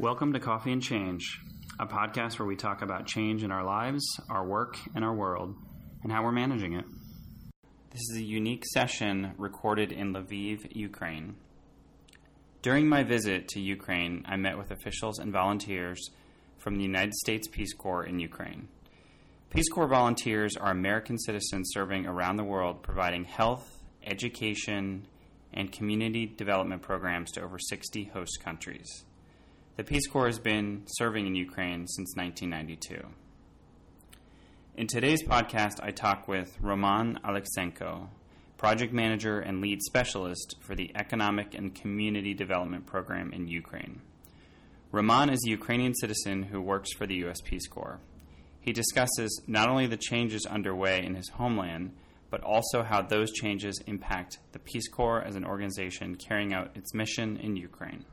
Welcome to Coffee and Change, a podcast where we talk about change in our lives, our work, and our world, and how we're managing it. This is a unique session recorded in Lviv, Ukraine. During my visit to Ukraine, I met with officials and volunteers from the United States Peace Corps in Ukraine. Peace Corps volunteers are American citizens serving around the world providing health, education, and community development programs to over 60 host countries. The Peace Corps has been serving in Ukraine since 1992. In today's podcast, I talk with Roman Alexenko, project manager and lead specialist for the Economic and Community Development Program in Ukraine. Roman is a Ukrainian citizen who works for the U.S. Peace Corps. He discusses not only the changes underway in his homeland, but also how those changes impact the Peace Corps as an organization carrying out its mission in Ukraine.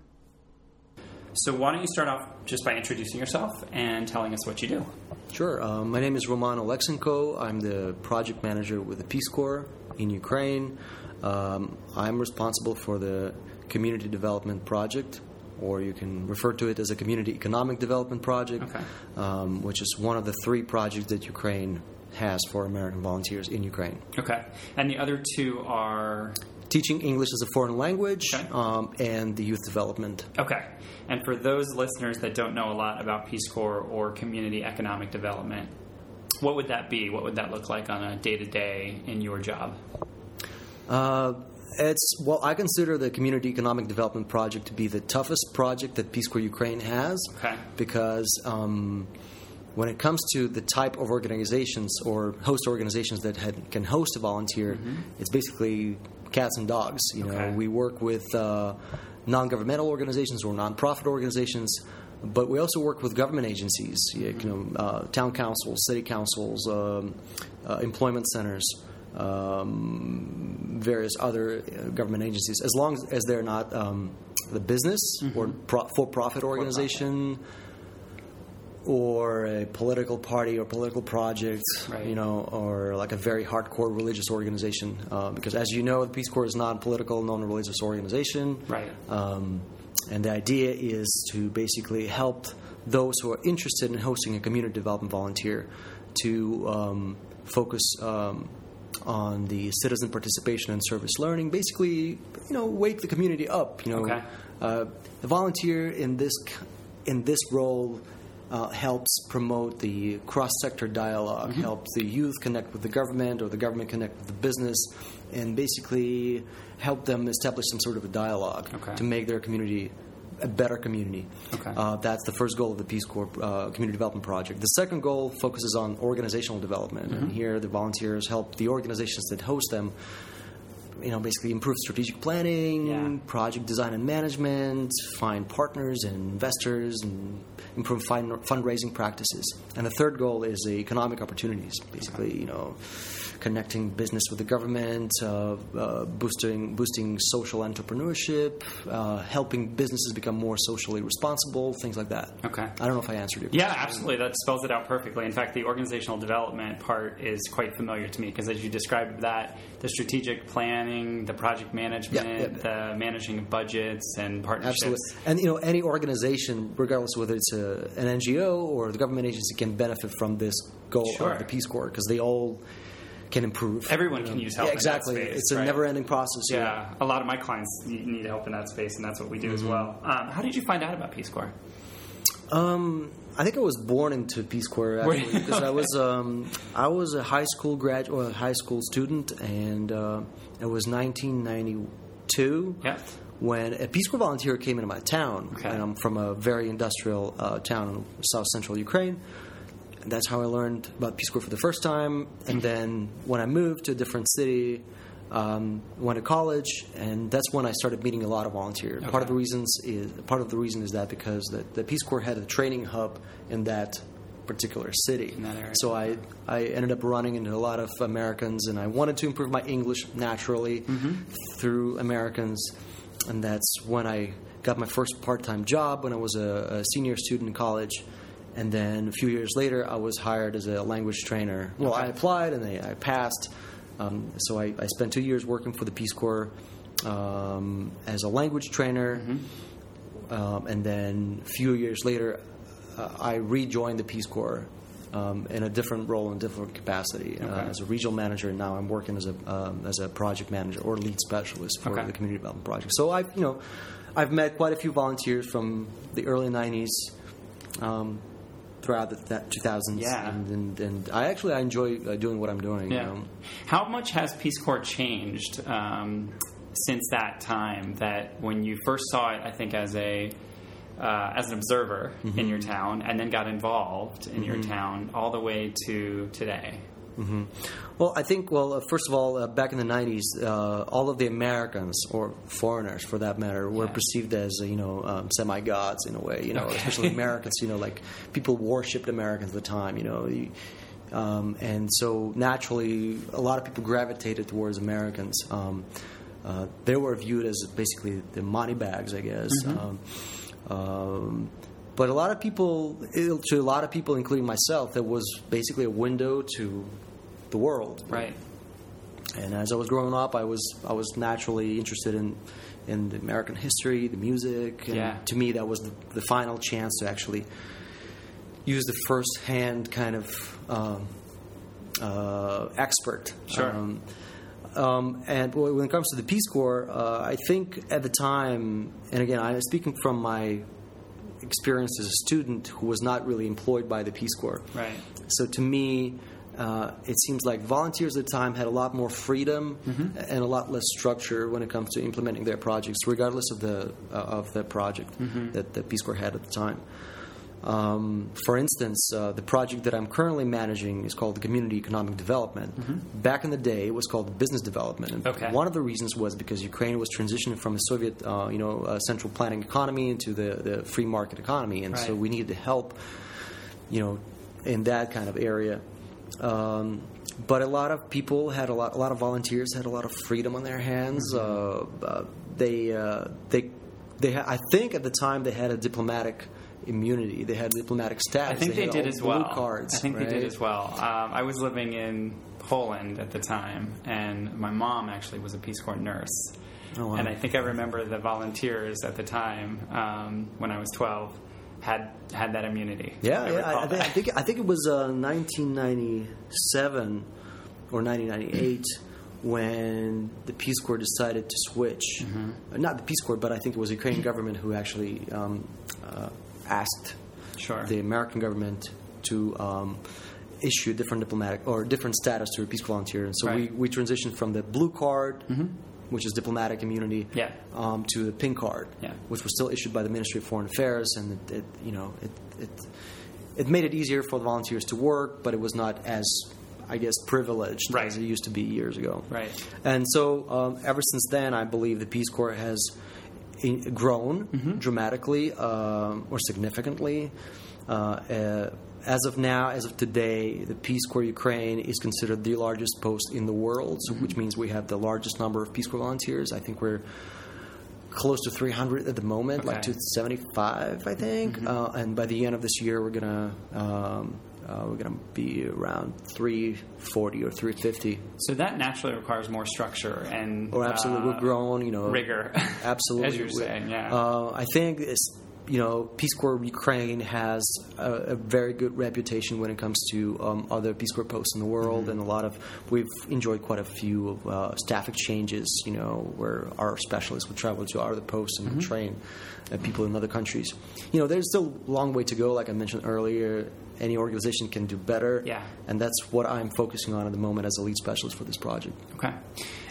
So, why don't you start off just by introducing yourself and telling us what you do? Sure. Um, my name is Roman Aleksenko. I'm the project manager with the Peace Corps in Ukraine. Um, I'm responsible for the community development project, or you can refer to it as a community economic development project, Okay. um, which is one of the three projects that Ukraine has for American volunteers in Ukraine. Okay. And the other two are. Teaching English as a foreign language Okay. um, and the youth development. Okay. And for those listeners that don't know a lot about Peace Corps or community economic development, what would that be? What would that look like on a day to day in your job? Uh, it's well, I consider the community economic development project to be the toughest project that Peace Corps Ukraine has. Okay. Because um, when it comes to the type of organizations or host organizations that had, can host a volunteer, it's basically cats and dogs. You know, Okay. we work with uh, non-governmental organizations or nonprofit organizations. But we also work with government agencies, you know, uh, town councils, city councils, um, uh, employment centers, um, various other uh, government agencies, as long as they're not um, the business or pro- for-profit organization or a political party or political project, Right. you know, or like a very hardcore religious organization. Uh, because as you know, the Peace Corps is not a political, non-religious organization. Right. Um, and the idea is to basically help those who are interested in hosting a community development volunteer to um, focus um, on the citizen participation and service learning. Basically, you know, wake the community up. You know, Okay. uh, the volunteer in this in this role. Uh, helps promote the cross-sector dialog Mm-hmm. helps the youth connect with the government or the government connect with the business, and basically help them establish some sort of a dialogue Okay. to make their community a better community. Okay. Uh, that's the first goal of the Peace Corps uh, Community Development Project. The second goal focuses on organizational development, Mm-hmm. and here the volunteers help the organizations that host them. You know, basically improve strategic planning, Yeah. project design and management, find partners and investors, and improve fin- fundraising practices. And the third goal is the economic opportunities. Basically, you know, connecting business with the government, uh, uh, boosting boosting social entrepreneurship, uh, helping businesses become more socially responsible, things like that. Okay. I don't know if I answered you. Yeah, absolutely. That spells it out perfectly. In fact, the organizational development part is quite familiar to me because as you described that, the strategic planning, the project management, Yeah, yeah. the managing of budgets and partnerships. Absolutely. And you know, any organization, regardless whether it's a, an NGO or the government agency, can benefit from this goal Sure. of the Peace Corps because they all can improve. Everyone you can use help Yeah, in that exactly. space, it's a right? never-ending process. know. Yeah, a lot of my clients need help in that space, and that's what we do as well. Um, how did you find out about Peace Corps? Um, I think I was born into Peace Corps actually because I was um, I was a high school grad or a high school student, and uh, it was 1992 Yeah. when a Peace Corps volunteer came into my town, Okay. and I'm from a very industrial uh, town in south central Ukraine. And that's how I learned about Peace Corps for the first time. And then when I moved to a different city, um, went to college, and that's when I started meeting a lot of volunteers. Part of the reasons is part of the reason is that because the, the Peace Corps had a training hub in that particular city. In that area. So I, I ended up running into a lot of Americans, and I wanted to improve my English naturally Mm-hmm. through Americans, and that's when I got my first part-time job when I was a, a senior student in college. And then a few years later, I was hired as a language trainer. Well, I applied and I, I passed. Um, so I, I spent two years working for the Peace Corps um, as a language trainer. um, and then a few years later, uh, I rejoined the Peace Corps um, in a different role and different capacity uh, as a regional manager. And now I'm working as a um, as a project manager or lead specialist for Okay. the community development project. So I've you know I've met quite a few volunteers from the early '90s. Throughout the, that 2000s Yeah. and, and, and I actually I enjoy uh, doing what I'm doing you Yeah. know? How much has Peace Corps changed um, since that time? That when you first saw it, I think as a uh, as an observer Mm-hmm. in your town, and then got involved in your town, all the way to today. Well, I think, well, uh, first of all, uh, back in the 90s, uh, all of the Americans, or foreigners for that matter, were Yeah. perceived as, uh, you know, um, semi gods in a way, you know, Okay. especially Americans, you know, like people worshipped Americans at the time, you know. Um, and so naturally, a lot of people gravitated towards Americans. Um, uh, they were viewed as basically the money bags, I guess. Um, um, but a lot of people, to a lot of people, including myself, it was basically a window to the world. Right. And as I was growing up, I was I was naturally interested in in the American history, the music. And Yeah. To me, that was the, the final chance to actually use the first hand kind of um, uh, expert. Sure. Um, um, and when it comes to the Peace Corps, uh, I think at the time, and again, I'm speaking from my experience as a student who was not really employed by the Peace Corps. Right. So to me, uh, it seems like volunteers at the time had a lot more freedom and a lot less structure when it comes to implementing their projects, regardless of the uh, of the project that the Peace Corps had at the time. Um, for instance, uh, the project that I'm currently managing is called the Community Economic Development. Back in the day, it was called Business Development. And Okay. One of the reasons was because Ukraine was transitioning from a Soviet, uh, you know, uh, central planning economy into the, the free market economy, and so we needed to help you know, in that kind of area. Um, but a lot of people had a lot, a lot of volunteers had a lot of freedom on their hands. Mm-hmm. Uh, uh, they, uh, they, they. Ha- I think at the time they had a diplomatic immunity. They had diplomatic status. I think they, had did as well. Cards. I think they did as well. Um, I was living in Poland at the time, and my mom actually was a Peace Corps nurse. Oh, wow. And I think I remember the volunteers at the time um, when I was 12 had had that immunity. Yeah, I yeah. I, I, think, I think I think it was uh, 1997 or 1998 when the Peace Corps decided to switch. Mm-hmm. Uh, Not the Peace Corps, but I think it was the Ukrainian government who actually um, uh, asked Sure. the American government to um, issue different diplomatic or different status to a Peace Corps volunteer. And so Right. we, we transitioned from the blue card. Which is diplomatic immunity, Yeah. um, to the pink card, Yeah. which was still issued by the Ministry of Foreign Affairs, and it, it you know it, it it made it easier for the volunteers to work, but it was not as I guess privileged Right. as it used to be years ago. Right. And so um, ever since then, I believe the Peace Corps has grown Mm-hmm. dramatically um, or significantly. Uh, uh, as of now, as of today, the Peace Corps Ukraine is considered the largest post in the world, so Mm-hmm. which means we have the largest number of Peace Corps volunteers. I think we're close to 300 at the moment, like Okay. to 75, I think. Uh, and by the end of this year, we're gonna um, uh, we're gonna be around 340 or 350. So that naturally requires more structure and Or absolutely, uh, we've grown. You know, rigor. Absolutely, as you're saying. Yeah. Uh, I think it's you know Peace Corps Ukraine has a, a very good reputation when it comes to um, other Peace Corps posts in the world, Mm-hmm. and a lot of we've enjoyed quite a few of, uh, staff exchanges. You know, where our specialists would travel to other posts and Mm-hmm. train uh, people in other countries. You know, there's still a long way to go. Like I mentioned earlier, any organization can do better. Yeah. and that's what I'm focusing on at the moment as a lead specialist for this project. Okay.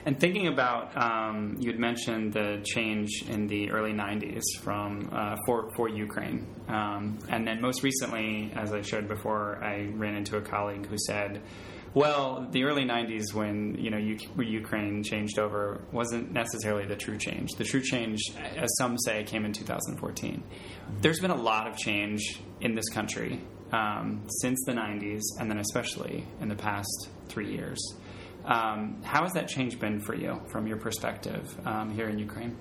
And thinking about, um, you had mentioned the change in the early '90s from uh, for for Ukraine, um, and then most recently, as I shared before, I ran into a colleague who said, "Well, the early '90s, when you know U- Ukraine changed over, wasn't necessarily the true change. The true change, as some say, came in 2014. There's been a lot of change in this country um, since the '90s, and then especially in the past three years." Um, how has that change been for you from your perspective um, here in Ukraine?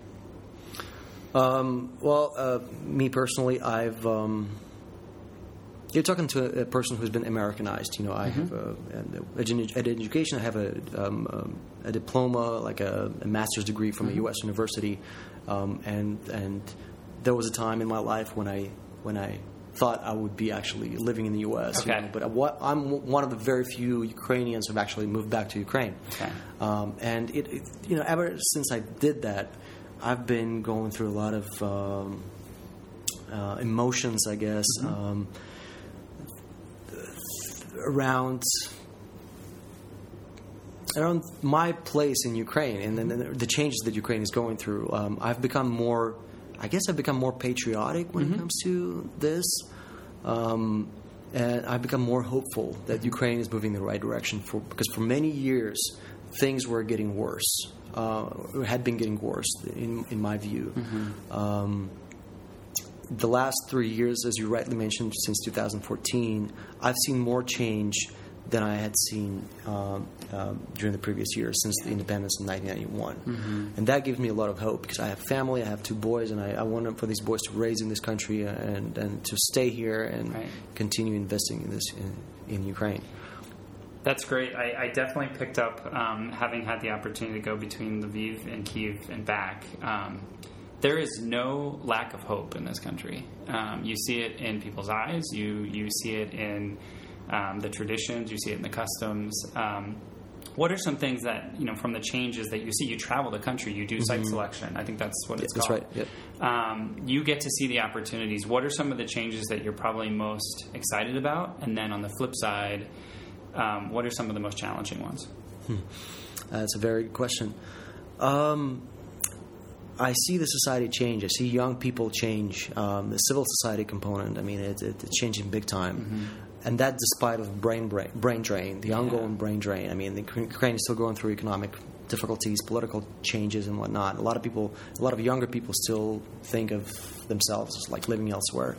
Um, well, uh, me personally, I've. Um, you're talking to a, person who's been Americanized. You know, I have a, an, edu- an education. I have a, um, a diploma, like a, a master's degree from a U.S. university, um, and and there was a time in my life when I when I thought I would be actually living in the U.S. Okay. You know, but what, I'm one of the very few Ukrainians who have actually moved back to Ukraine. Okay. Um, and it, it, you know, ever since I did that, I've been going through a lot of um, uh, emotions, I guess, um, around around my place in Ukraine and then the changes that Ukraine is going through. Um, I've become more, I guess, I've become more patriotic when it comes to this. Um, and I've become more hopeful that Ukraine is moving in the right direction for because for many years things were getting worse, uh, had been getting worse in in my view. Um, the last three years, as you rightly mentioned, since 2014, I've seen more change than I had seen um, um, during the previous years since the independence in 1991. And that gives me a lot of hope because I have family, I have two boys, and I, I want for these boys to raise in this country and, and to stay here and Right. continue investing in this in, in Ukraine. That's great. I, I definitely picked up, um, having had the opportunity to go between Lviv and Kiev and back. Um, there is no lack of hope in this country. Um, you see it in people's eyes. You you see it in um, the traditions. You see it in the customs. Um, what are some things that you know from the changes that you see? You travel the country. You do site selection. I think that's what it's Mm-hmm. that's called. right, yep. Um, you get to see the opportunities. What are some of the changes that you're probably most excited about? And then on the flip side, um, what are some of the most challenging ones? Uh, That's a very good question. Um, I see the society change. I see young people change. Um, the civil society component. I mean, it, it, it's changing big time, and that despite of brain brain, brain drain, the ongoing brain drain. I mean, the Ukraine is still going through economic difficulties, political changes, and whatnot. A lot of people, a lot of younger people, still think of themselves as like living elsewhere.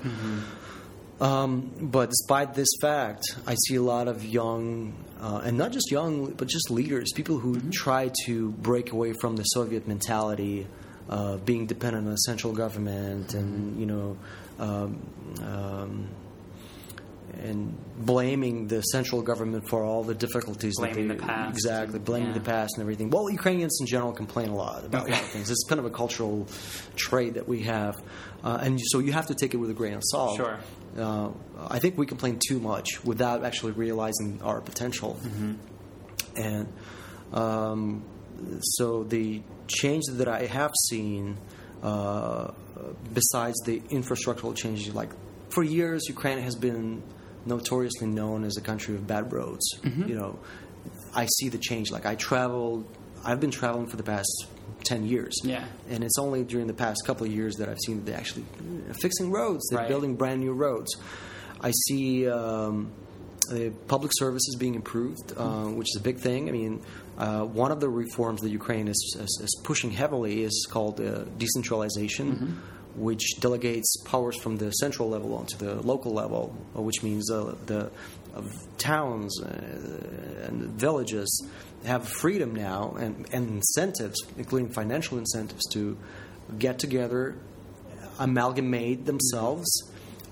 Um, but despite this fact, I see a lot of young, uh, and not just young, but just leaders, people who try to break away from the Soviet mentality, uh, being dependent on the central government, and you know, um, um, and blaming the central government for all the difficulties. Blaming that the past. exactly, blaming Yeah. the past and everything. Well, Ukrainians in general complain a lot about a lot of things. It's kind of a cultural trait that we have, uh, and so you have to take it with a grain of salt. Sure. Uh, I think we complain too much without actually realizing our potential. And um, so the change that I have seen, uh, besides the infrastructural changes, like for years, Ukraine has been notoriously known as a country of bad roads. You know, I see the change. Like I traveled, I've been traveling for the past ten years. Yeah. And it's only during the past couple of years that I've seen that they're actually uh, fixing roads. They're Right. building brand new roads. I see um, the public services being improved, uh, which is a big thing. I mean, uh, one of the reforms that Ukraine is, is, is pushing heavily is called uh, decentralization, which delegates powers from the central level onto the local level, uh, which means uh, the of towns uh, and villages have freedom now and, and incentives, including financial incentives, to get together, amalgamate themselves,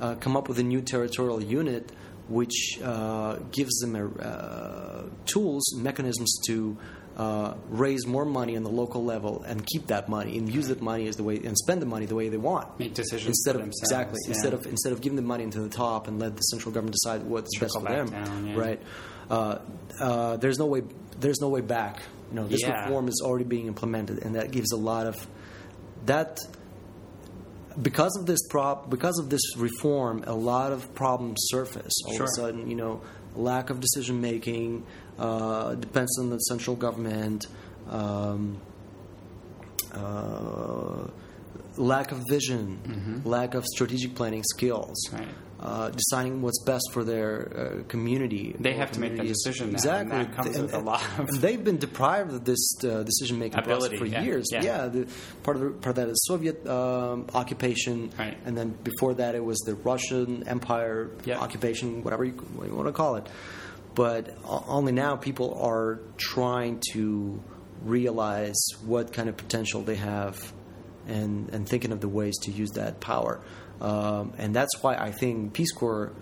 uh, come up with a new territorial unit, which uh, gives them a, uh, tools, mechanisms to uh, raise more money on the local level and keep that money and use that money as the way and spend the money the way they want Make decisions instead of themselves, exactly yeah. instead of instead of giving the money into the top and let the central government decide what's best for them down, yeah. right uh, uh, there's no way there's no way back you know this Yeah. reform is already being implemented and that gives a lot of that because of this prop because of this reform a lot of problems surface all Sure. of a sudden you know lack of decision making uh, depends on the central government um, uh, lack of vision, lack of strategic planning skills, Mm-hmm. Right. Uh, deciding what's best for their uh, community. They have to make that decision now, and Exactly, that comes with a lot of- and they've been deprived of this uh, decision making process Ability, for yeah, years. yeah. the, part of the, part of that is Soviet um, occupation, Right. and then before that it was the Russian Empire Yeah. occupation, whatever you, what you want to call it. But only now people are trying to realize what kind of potential they have and, and thinking of the ways to use that power. Um, and that's why I think Peace Corps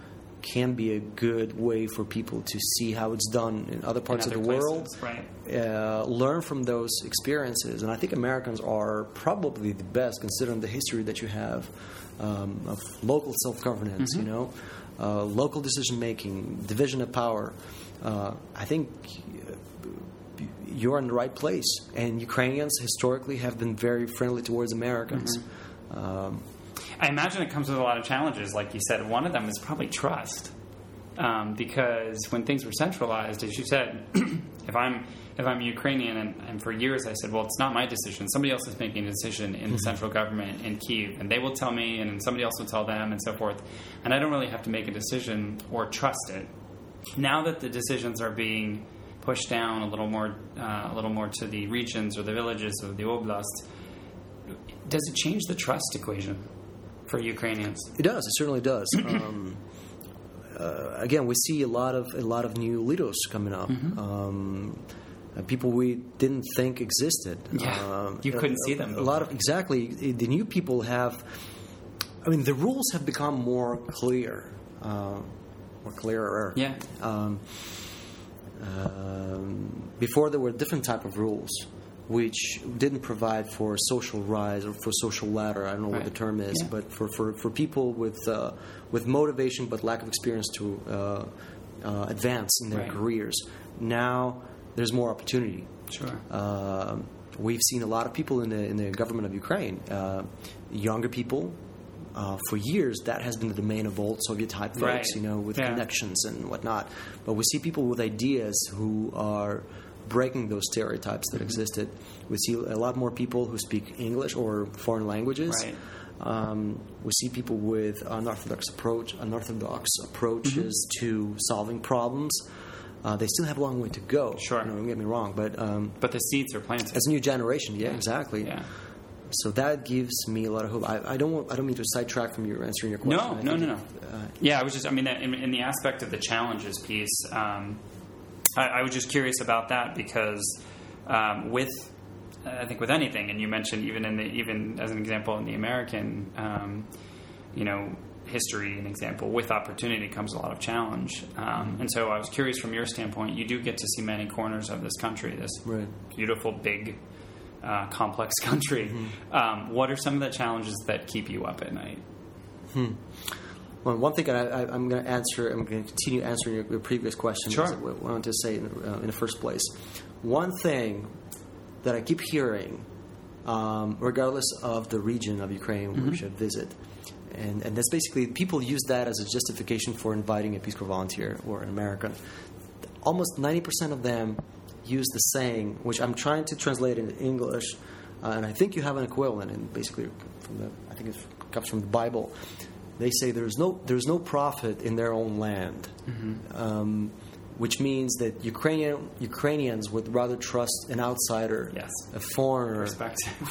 can be a good way for people to see how it's done in other parts In of the other world. right. Uh, learn from those experiences, and I think Americans are probably the best, considering the history that you have um, of local self-governance. Mm-hmm. You know, uh, local decision making, division of power. Uh, I think you're in the right place, and Ukrainians historically have been very friendly towards Americans. Mm-hmm. Um, I imagine it comes with a lot of challenges. Like you said, one of them is probably trust, um, because when things were centralized, as you said, if I'm if I'm Ukrainian, and, and for years I said, well, it's not my decision. Somebody else is making a decision in the central government in Kiev, and they will tell me, and somebody else will tell them, and so forth. And I don't really have to make a decision or trust it. Now that the decisions are being pushed down a little more, uh, a little more to the regions or the villages of the oblast, does it change the trust equation for Ukrainians? It does. It certainly does. um, uh, again, we see a lot of a lot of new leaders coming up. Mm-hmm. Um, uh, people we didn't think existed. Yeah. Um, You couldn't a, see them A lot of exactly. The new people have. I mean, the rules have become more clear, uh, more clearer. Yeah. Um, um, before there were different type of rules which didn't provide for social rise or for social ladder. I don't know what the term is, Yeah. but for, for, for people with uh, with motivation but lack of experience to uh, uh, advance in their Right. careers. Now there's more opportunity. Sure. Um we've seen a lot of people in the in the government of Ukraine, uh, younger people. Uh, for years, that has been the domain of old Soviet type folks, Right. you know, with Yeah. connections and whatnot. But we see people with ideas who are breaking those stereotypes Mm-hmm. that existed. We see a lot more people who speak English or foreign languages. Right. Um, we see people with unorthodox approach, unorthodox approaches Mm-hmm. to solving problems. Uh, they still have a long way to go. Sure. Know, don't get me wrong, but um, But the seeds are planted. as a new generation, yeah, exactly. Yeah. So that gives me a lot of hope. I, I don't want, I don't mean to sidetrack from your answering your question. No, I no, no, no. uh, Yeah, I was just, I mean, in, in the aspect of the challenges piece, um, I, I was just curious about that because um, with, I think with anything, and you mentioned even in the, even as an example in the American, um, you know, history an example, with opportunity comes a lot of challenge. Um, and so I was curious from your standpoint, you do get to see many corners of this country, this Right. beautiful, big, uh, complex country. Um, what are some of the challenges that keep you up at night? Well, one thing I, I, I'm going to answer, I'm going to continue answering your, your previous question. Sure. I wanted to say in, uh, in the first place. One thing that I keep hearing, um, regardless of the region of Ukraine Mm-hmm. which I visit, and, and that's basically people use that as a justification for inviting a Peace Corps volunteer or an American. Almost 90% of them use the saying, which I'm trying to translate into English, uh, and I think you have an equivalent, and basically from the, I think it comes from the Bible. They say there's no there's no prophet in their own land, um, which means that Ukrainian Ukrainians would rather trust an outsider, Yes. a foreigner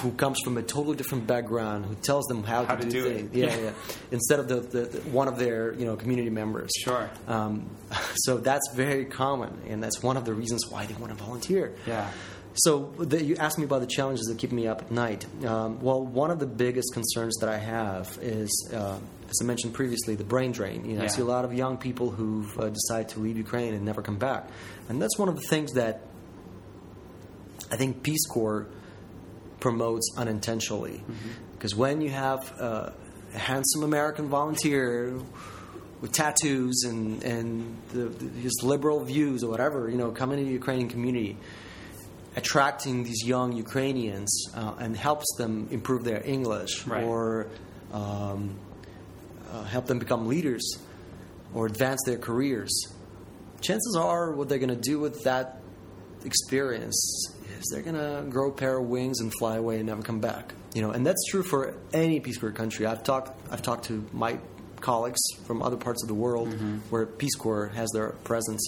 who comes from a totally different background, who tells them how, How to, to do, do it. things. Yeah, Yeah. yeah. Instead of the, the, the one of their you know community members. Sure. Um, so that's very common, and that's one of the reasons why they want to volunteer. Yeah. So the, you asked me about the challenges that keep me up at night. Um, well, one of the biggest concerns that I have is, uh, as I mentioned previously, the brain drain. You know, I see a lot of young people who've uh, decided to leave Ukraine and never come back, and that's one of the things that I think Peace Corps promotes unintentionally. Because when you have uh, a handsome American volunteer with tattoos and, and the, his liberal views or whatever, you know, coming into the Ukrainian community, attracting these young Ukrainians uh, and helps them improve their English Right. or um, uh, help them become leaders or advance their careers. Chances are, what they're going to do with that experience is they're going to grow a pair of wings and fly away and never come back. You know, and that's true for any Peace Corps country. I've talked, I've talked to my colleagues from other parts of the world Mm-hmm. where Peace Corps has their presence.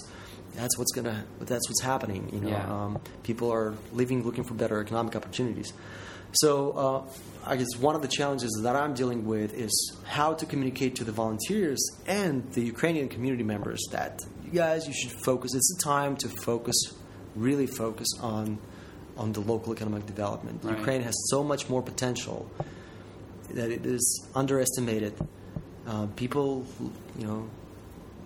That's what's gonna. That's what's happening. You know, Yeah. um, people are leaving looking for better economic opportunities. So, uh, I guess one of the challenges that I'm dealing with is how to communicate to the volunteers and the Ukrainian community members that you guys, you should focus. It's a time to focus, really focus on on the local economic development. Right. Ukraine has so much more potential that it is underestimated. Uh, people, you know,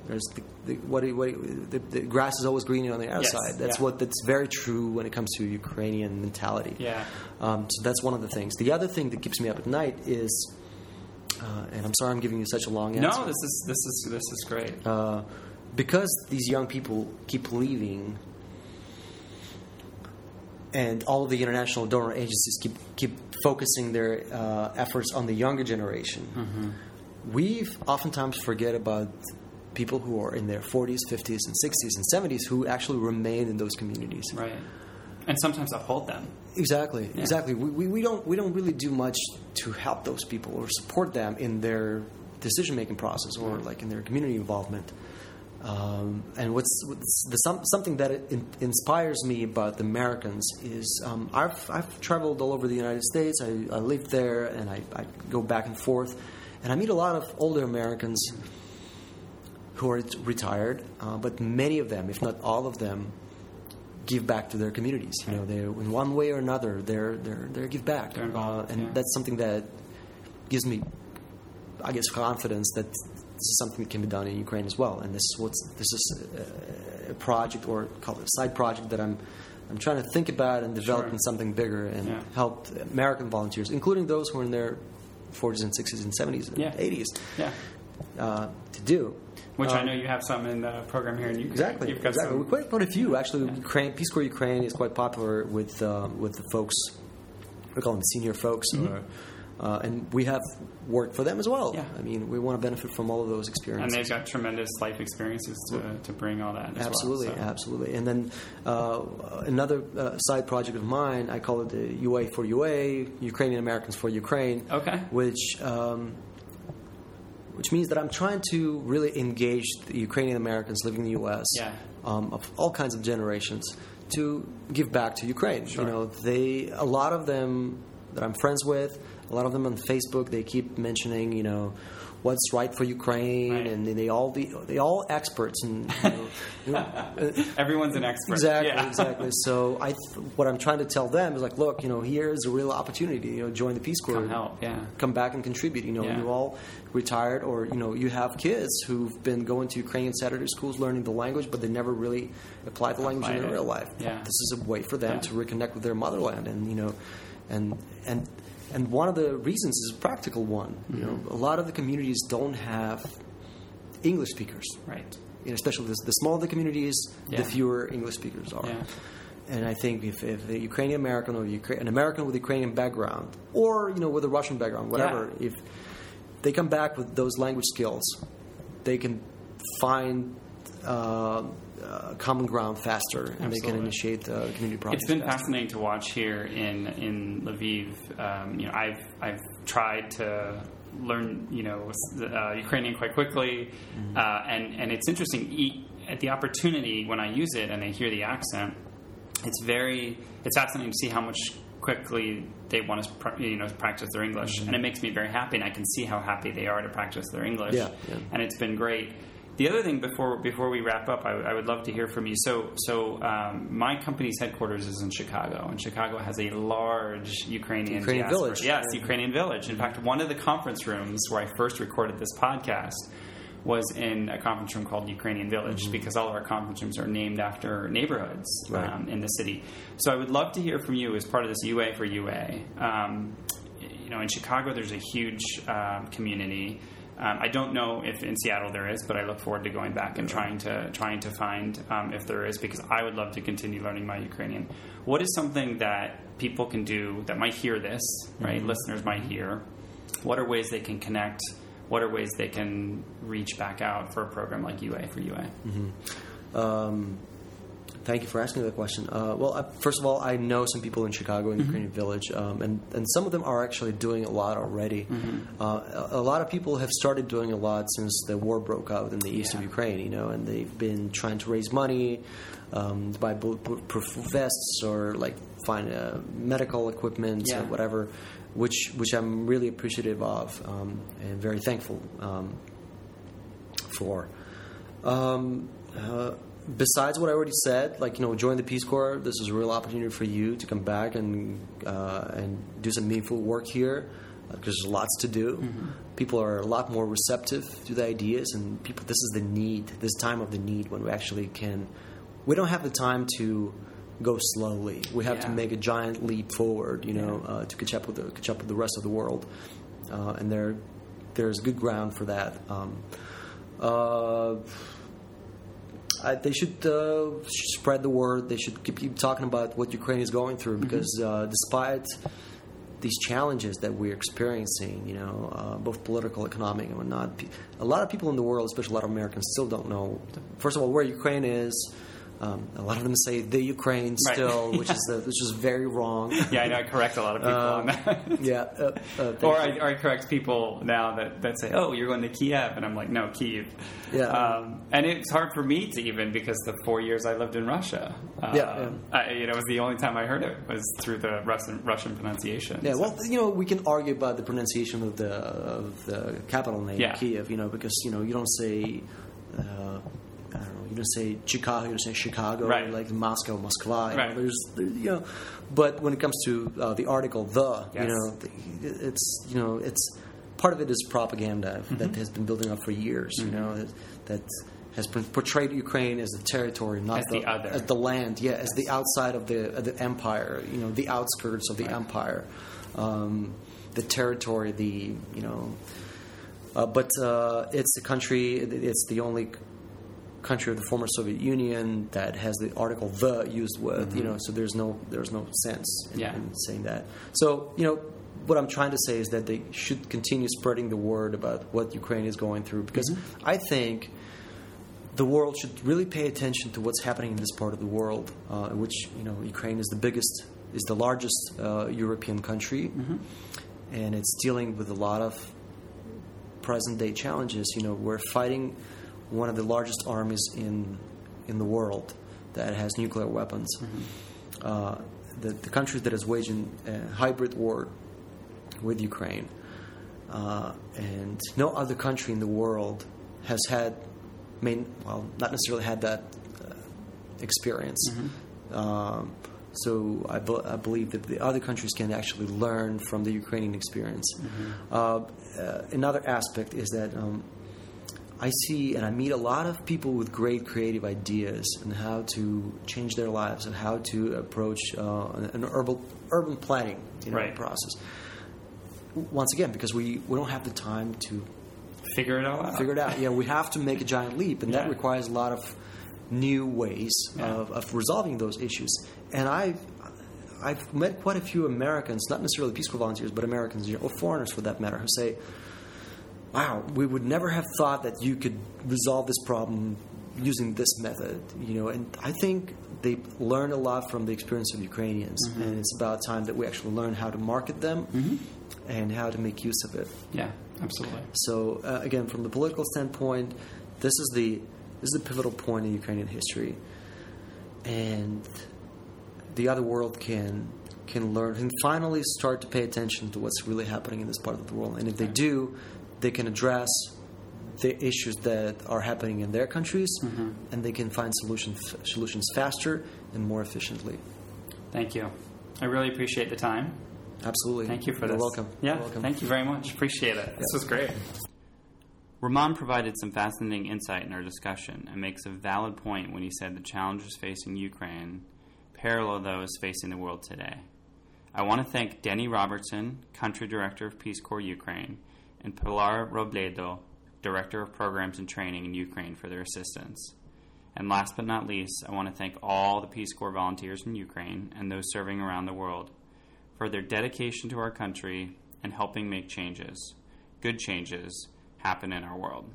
There's the, the, what, what the, the grass is always greener on the other Yes, side. That's yeah. what that's very true when it comes to Ukrainian mentality. Yeah. Um, so that's one of the things. The other thing that keeps me up at night is, uh, and I'm sorry I'm giving you such a long answer. No, this is this is this is great. uh, because these young people keep leaving, and all of the international donor agencies keep keep focusing their uh, efforts on the younger generation. Mm-hmm. We oftentimes forget about people who are in their 40s, 50s, and 60s and 70s who actually remain in those communities. Right. And sometimes uphold them. Exactly, Yeah. exactly. We, we, we don't we don't really do much to help those people or support them in their decision making process or like in their community involvement. Um, and what's, what's the, some, something that in, inspires me about the Americans is um, I've, I've traveled all over the United States. I, I lived there and I, I go back and forth, and I meet a lot of older Americans who are retired, uh, but many of them, if not all of them, give back to their communities. You know, they in one way or another, they're they're they give back, uh, and yeah. that's something that gives me, I guess, confidence that this is something that can be done in Ukraine as well. And this is what's this is a, a project or call it a side project that I'm. I'm trying to think about and develop Sure. in something bigger and Yeah. help American volunteers, including those who are in their 40s and 60s and 70s and Yeah. 80s, Yeah. uh, to do. Which I Um, know you have some in the program here in Ukraine. Exactly. You've got exactly. some- quite, quite a few actually. Ukraine, Peace Corps Ukraine is quite popular with uh, with the folks. We call them senior folks, or, uh, and we have worked for them as well. Mm-hmm. Yeah. I mean, we want to benefit from all of those experiences. and they've got tremendous life experiences to, to bring all that. Absolutely, well, so. absolutely. And then uh, another uh, side project of mine, I call it the UA for UA, Ukrainian Americans for Ukraine. Okay. Which um, which means that I'm trying to really engage the Ukrainian Americans living in the U.S. Yeah. Um, of all kinds of generations to give back to Ukraine. Sure. You know, they a lot of them that I'm friends with, a lot of them on Facebook, they keep mentioning, you know. What's right for Ukraine, Right. and they all the, they all experts, and you know, Everyone's an expert. Exactly, Yeah. exactly. So I, what I'm trying to tell them is like, look, you know, here is a real opportunity. You know, join the Peace Corps, Come help, yeah. come back and contribute. You know, Yeah. you all retired, or you know, you have kids who've been going to Ukrainian Saturday schools, learning the language, but they never really apply the language in their it. real life. Yeah. This is a way for them Yeah. to reconnect with their motherland, and you know, and and. And one of the reasons is a practical one. You know, Mm-hmm. a lot of the communities don't have English speakers Right. you know, especially the, the smaller the community is, Yeah. the fewer English speakers are. Yeah. And I think if, if a Ukrainian American or Ukra- an American with Ukrainian background, or you know with a Russian background, whatever, if they come back with those language skills, they can find uh, uh, common ground faster, and they can initiate the community projects. It's been faster. fascinating to watch here in in Lviv. Um, you know, I've I've tried to learn you know uh, Ukrainian quite quickly, Mm-hmm. uh, and and it's interesting e- at the opportunity when I use it and I hear the accent. It's very it's fascinating to see how much quickly they want to pr- you know practice their English, and it makes me very happy, and I can see how happy they are to practice their English. Yeah, yeah. and it's been great. The other thing before before we wrap up, I, I would love to hear from you. So so um, my company's headquarters is in Chicago, and Chicago has a large Ukrainian Ukrainian village. Yes, Yeah. Ukrainian village. In fact, one of the conference rooms where I first recorded this podcast was in a conference room called Ukrainian Village because all of our conference rooms are named after neighborhoods Right. um, in the city. So I would love to hear from you as part of this UA for UA. Um, you know, in Chicago, there's a huge um, community. Um, I don't know if in Seattle there is, but I look forward to going back and trying to trying to find um, if there is because I would love to continue learning my Ukrainian. What is something that people can do that might hear this, right? Listeners might hear. What are ways they can connect? What are ways they can reach back out for a program like UA for UA? Um, thank you for asking that question. Uh, well, uh, first of all, I know some people in Chicago in the Ukrainian Village, um, and and some of them are actually doing a lot already. Uh, a, a lot of people have started doing a lot since the war broke out in the east of Ukraine. You know, and they've been trying to raise money um, to buy bulletproof vests or like find uh, medical equipment Yeah. or whatever. Which, which I'm really appreciative of um, and very thankful um, for. Um, uh, besides what I already said, like you know, join the Peace Corps. This is a real opportunity for you to come back and uh, and do some meaningful work here. because there's lots to do. People are a lot more receptive to the ideas, and people. This is the need. This time of the need when we actually can. We don't have the time to go slowly. We have to make a giant leap forward. You know, uh, to catch up with the catch up with the rest of the world, uh, and there there's good ground for that. Um, uh, I, they should uh, spread the word. They should keep, keep talking about what Ukraine is going through because uh, despite these challenges that we're experiencing, you know, uh, both political, economic, and whatnot, a lot of people in the world, especially a lot of Americans, still don't know. First of all, where Ukraine is. Um, a lot of them say the Ukraine Right. still, which is uh, which is very wrong. Yeah, I know. I correct a lot of people on that. yeah, uh, uh, or I, or I correct people now that, that say, "Oh, you're going to Kiev," and I'm like, "No, Kyiv." Yeah. Um, and it's hard for me to even because the four years I lived in Russia. Uh, Yeah, I, you know, it was the only time I heard it was through the Russian Russian pronunciation. Yeah, So- well, you know, we can argue about the pronunciation of the of the capital name, Yeah. Kiev. You know, because you know you don't say, uh, I don't know, you don't say Chicago, you don't say Chicago, Right. like Moscow, Moskva. You Right. know, there's, there- you know, but when it comes to uh, the article the, Yes. you know, the, it's you know, it's part of it is propaganda Mm-hmm. that has been building up for years. You know, that, that has been portrayed Ukraine as the territory, not As the other. as the land, yeah, as the outside of the of the empire, you know, the outskirts of the Right. empire, um, the territory, the you know, uh, but uh, it's a country. It's the only country of the former Soviet Union that has the article "the" used with, you know. So there's no there's no sense in, Yeah. in saying that. So you know. What I'm trying to say is that they should continue spreading the word about what Ukraine is going through because I think the world should really pay attention to what's happening in this part of the world, uh, which you know Ukraine is the biggest, is the largest uh, European country, and it's dealing with a lot of present day challenges. You know, we're fighting one of the largest armies in in the world that has nuclear weapons. Uh, the, the country that is waging a hybrid war with Ukraine, uh, and no other country in the world has had, main well, not necessarily had that uh, experience. Um, so I, be- I believe that the other countries can actually learn from the Ukrainian experience. Uh, uh, another aspect is that um, I see and I meet a lot of people with great creative ideas and how to change their lives and how to approach uh, an, an urban urban planning you know, Right. process. Once again, because we, we don't have the time to figure it all out. figure it out. Yeah, we have to make a giant leap, and that requires a lot of new ways Yeah. of, of resolving those issues. And I've I've met quite a few Americans, not necessarily Peace Corps volunteers, but Americans or foreigners for that matter, who say, "Wow, we would never have thought that you could resolve this problem using this method." You know, and I think they learn a lot from the experience of Ukrainians, Mm-hmm. and it's about time that we actually learn how to market them and how to make use of it. Yeah, absolutely. So uh, again, from the political standpoint, this is the this is the pivotal point in Ukrainian history, and the other world can can learn and finally start to pay attention to what's really happening in this part of the world. And if they do, they can address the issues that are happening in their countries, mm-hmm. and they can find solutions solutions faster and more efficiently. Thank you. I really appreciate the time. Absolutely. Thank you for You're this. welcome. Yeah, You're welcome. thank you very much. Appreciate it. This was great. Ramon provided some fascinating insight in our discussion and makes a valid point when he said the challenges facing Ukraine parallel those facing the world today. I want to thank Denny Robertson, Country Director of Peace Corps Ukraine, and Pilar Robledo, Director of Programs and Training in Ukraine, for their assistance. And last but not least, I want to thank all the Peace Corps volunteers in Ukraine and those serving around the world for their dedication to our country and helping make changes, good changes, happen in our world.